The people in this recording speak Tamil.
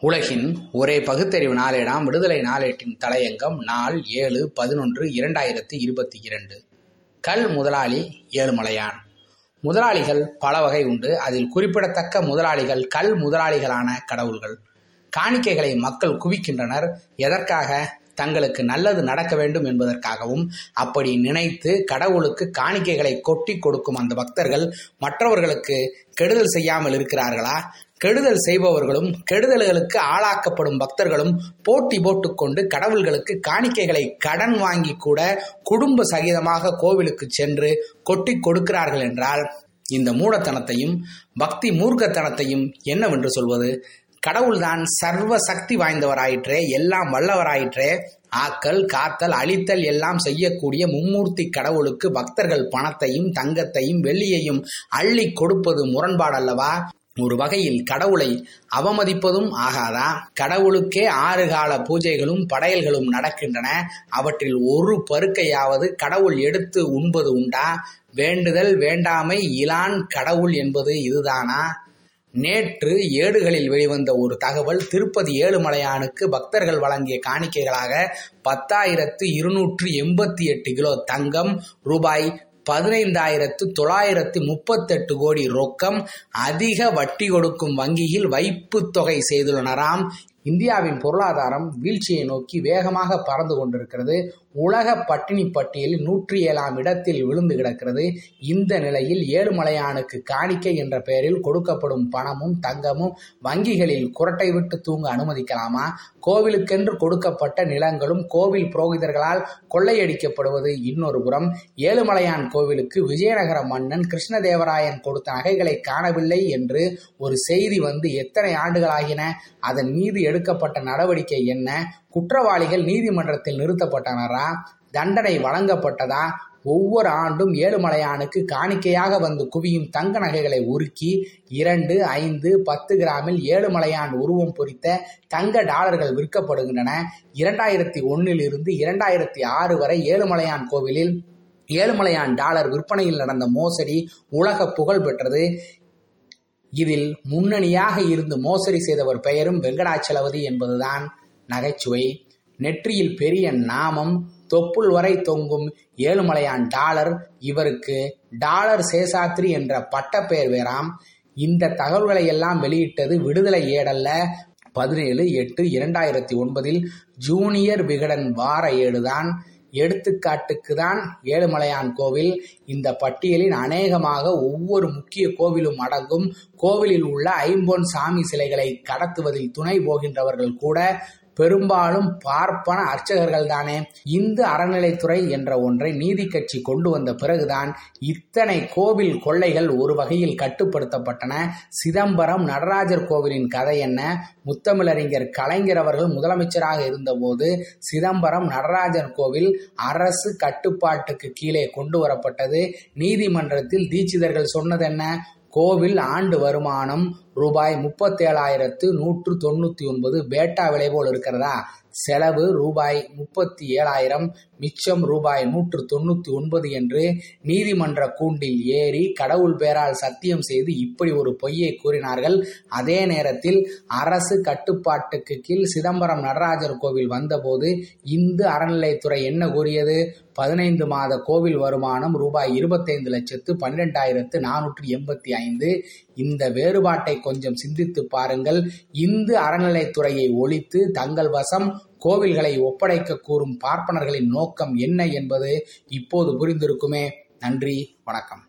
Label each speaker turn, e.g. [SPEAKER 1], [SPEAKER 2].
[SPEAKER 1] உலகின் ஒரே பகுத்தறிவு நாளேடாம் விடுதலை நாளேட்டின் தலையங்கம் நாள் ஏழு பதினொன்று இரண்டாயிரத்தி இருபத்தி இரண்டு. கல் முதலாளி ஏழுமலையான். முதலாளிகள் பல வகை உண்டு. அதில் குறிப்பிடத்தக்க முதலாளிகள் கல் முதலாளிகளான கடவுள்கள். காணிக்கைகளை மக்கள் குவிக்கின்றனர். எதற்காக? தங்களுக்கு நல்லது நடக்க வேண்டும் என்பதற்காகவும் அப்படி நினைத்து கடவுளுக்கு காணிக்கைகளை கொட்டி கொடுக்கும் அந்த பக்தர்கள் மற்றவர்களுக்கு கெடுதல் செய்யாமல் இருக்கிறார்களா? கெடுதல் செய்பவர்களும் கெடுதல்களுக்கு ஆளாக்கப்படும் பக்தர்களும் போட்டி போட்டுக்கொண்டு கடவுள்களுக்கு காணிக்கைகளை கடன் வாங்கி கூட குடும்ப சகிதமாக கோவிலுக்கு சென்று கொட்டி கொடுக்கிறார்கள் என்றால் இந்த மூடத்தனத்தையும் பக்தி மூர்க்கத்தனத்தையும் என்னவென்று சொல்வது? கடவுள்தான் சர்வ சக்தி வாய்ந்தவராயிற்றே எல்லாம் வல்லவராயிற்றே. ஆக்கல் காத்தல் அழித்தல் எல்லாம் செய்யக்கூடிய மும்மூர்த்தி கடவுளுக்கு பக்தர்கள் பணத்தையும் தங்கத்தையும் வெள்ளியையும் அள்ளி கொடுப்பது முரண்பாடல்லவா? ஒரு வகையில் கடவுளை அவமதிப்பதும் ஆகாதா? கடவுளுக்கே ஆறு கால பூஜைகளும் படையல்களும் நடக்கின்றன. அவற்றில் ஒரு பருக்கையாவது கடவுள் எடுத்து உண்பது உண்டா? வேண்டுதல் வேண்டாமை இலான் கடவுள் என்பது இதுதானா? நேற்று ஏடுகளில் வெளிவந்த ஒரு தகவல் திருப்பதி ஏழுமலையானுக்கு பக்தர்கள் வழங்கிய காணிக்கைகளாக பத்தாயிரத்து இருநூற்று எண்பத்தி எட்டு கிலோ தங்கம் ரூபாய் பதினைந்தாயிரத்து தொள்ளாயிரத்து முப்பத்தெட்டு கோடி ரொக்கம் அதிக வட்டி கொடுக்கும் வங்கியில் வைப்பு தொகை செய்துள்ளனராம் இந்தியாவின் பொருளாதாரம் வீழ்ச்சியை நோக்கி வேகமாக பறந்து கொண்டிருக்கிறது. உலக பட்டினி பட்டியலில் நூற்றி ஏழாம் இடத்தில் விழுந்து கிடக்கிறது. இந்த நிலையில் ஏழுமலையானுக்கு காணிக்கை என்ற பெயரில் கொடுக்கப்படும் பணமும் தங்கமும் வங்கிகளில் குரட்டை விட்டு தூங்க அனுமதிக்கலாமா? கோவிலுக்கென்று கொடுக்கப்பட்ட நிலங்களும் கோவில் புரோகிதர்களால் கொள்ளையடிக்கப்படுவது இன்னொரு புறம் ஏழுமலையான் கோவிலுக்கு விஜயநகர மன்னன் கிருஷ்ணதேவராயன் கொடுத்த நகைகளை காணவில்லை என்று ஒரு செய்தி வந்து எத்தனை ஆண்டுகளாகின? அதன் மீது எடு எடுக்கப்பட்ட நடவடிக்கை என்ன? குற்றவாளிகள் நீதிமன்றத்தில் நிறுத்தப்பட்டனரா? தண்டனை வழங்கப்பட்டதா? ஒவ்வொரு ஆண்டும் ஏழுமலையானுக்கு காணிக்கையாக வந்து குவியும் தங்க நகைகளை உருக்கி இரண்டு ஐந்து பத்து கிராமில் ஏழுமலையான் உருவம் பொறித்த தங்க டாலர்கள் விற்கப்படுகின்றன. இரண்டாயிரத்தி ஒன்னில் இருந்து இரண்டாயிரத்தி ஆறு வரை ஏழுமலையான் கோவிலில் ஏழுமலையான் டாலர் விற்பனையில் நடந்த மோசடி உலக புகழ் பெற்றது இதில் முன்னணியாக இருந்து மோசடி செய்தவர் பெயரும் வெங்கடாச்சலபதி என்பதுதான் நகைச்சுவை. நெற்றியில் பெரிய நாமம் தொப்புள் வரை தொங்கும் ஏழுமலையான் டாலர் இவருக்கு டாலர் சேசாத்ரி என்ற பட்டப்பெயர் வேறாம். இந்த தகவல்களை எல்லாம் வெளியிட்டது விடுதலை ஏடல்ல பதினேழு எட்டு இரண்டாயிரத்தி ஒன்பதில் ஜூனியர் விகடன் வார ஏடுதான். எடுத்துக்காட்டுக்கு தான் ஏழுமலையான் கோவில். இந்த பட்டியலின் அநேகமாக ஒவ்வொரு முக்கிய கோவிலும் அடங்கும். கோவிலில் உள்ள ஐம்பொன் சாமி சிலைகளை கடத்துவதில் துணை போகின்றவர்கள் கூட பெரும்பாலும் பார்ப்பன அர்ச்சகர்கள் தானே இந்து அறநிலைத்துறை என்ற ஒன்றை நீதி கட்சி கொண்டு வந்த பிறகுதான் இத்தனை கோவில் கொள்ளைகள் ஒரு வகையில் கட்டுப்படுத்தப்பட்டன. சிதம்பரம் நடராஜர் கோவிலின் கதை என்ன? முத்தமிழறிஞர் கலைஞர் அவர்கள் முதலமைச்சராக இருந்தபோது சிதம்பரம் நடராஜர் கோவில் அரசு கட்டுப்பாட்டுக்கு கீழே கொண்டு வரப்பட்டது. நீதிமன்றத்தில் தீட்சிதர்கள் சொன்னது என்ன கோவில் ஆண்டு வருமானம் ரூபாய் முப்பத்தேழாயிரத்து நூற்று தொண்ணூற்றி ஒன்பது பேட்டா விலை போல் இருக்கிறதா? செலவு ரூபாய் முப்பத்தி ஏழாயிரம் மிச்சம் ரூபாய் நூற்று தொண்ணூற்றி ஒன்பது என்று நீதிமன்ற கூண்டில் ஏறி கடவுள் பேரால் சத்தியம் செய்து இப்படி ஒரு பொய்யை கூறினார்கள். அதே நேரத்தில் அரசு கட்டுப்பாட்டுக்கு கீழ் சிதம்பரம் நடராஜர் கோவில் வந்தபோது இந்து அறநிலைத்துறை என்ன கூறியது? பதினைந்து மாத கோவில் வருமானம் ரூபாய் இருபத்தைந்து லட்சத்து பன்னிரெண்டாயிரத்து நானூற்றி எண்பத்தி ஐந்து. இந்த வேறுபாட்டை கொஞ்சம் சிந்தித்து பாருங்கள். இந்து அறநிலைத்துறையை ஒழித்து தங்கள் வசம் கோவில்களை ஒப்படைக்க கூறும் பார்ப்பனர்களின் நோக்கம் என்ன என்பது இப்போது புரிந்திருக்குமே. நன்றி வணக்கம்.